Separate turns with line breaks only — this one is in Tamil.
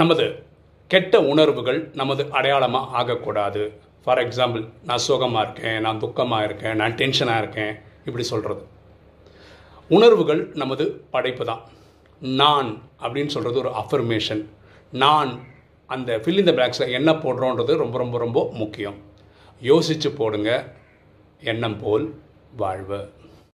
நமது கெட்ட உணர்வுகள் நமது அடையாளமாக ஆகக்கூடாது. ஃபார் எக்ஸாம்பிள் நான் சோகமாக இருக்கேன் நான் துக்கமாக இருக்கேன் நான் டென்ஷனாக இருக்கேன் இப்படி சொல்கிறது உணர்வுகள் நமது படைப்பு தான் நான் அப்படின்னு சொல்கிறது ஒரு அஃபர்மேஷன் நான் அந்த ஃபில் இந்த பிளாக்ஸில் என்ன போடுறோன்றது ரொம்ப ரொம்ப ரொம்ப முக்கியம். யோசித்து போடுங்க. எண்ணம் போல் வாழ்வு.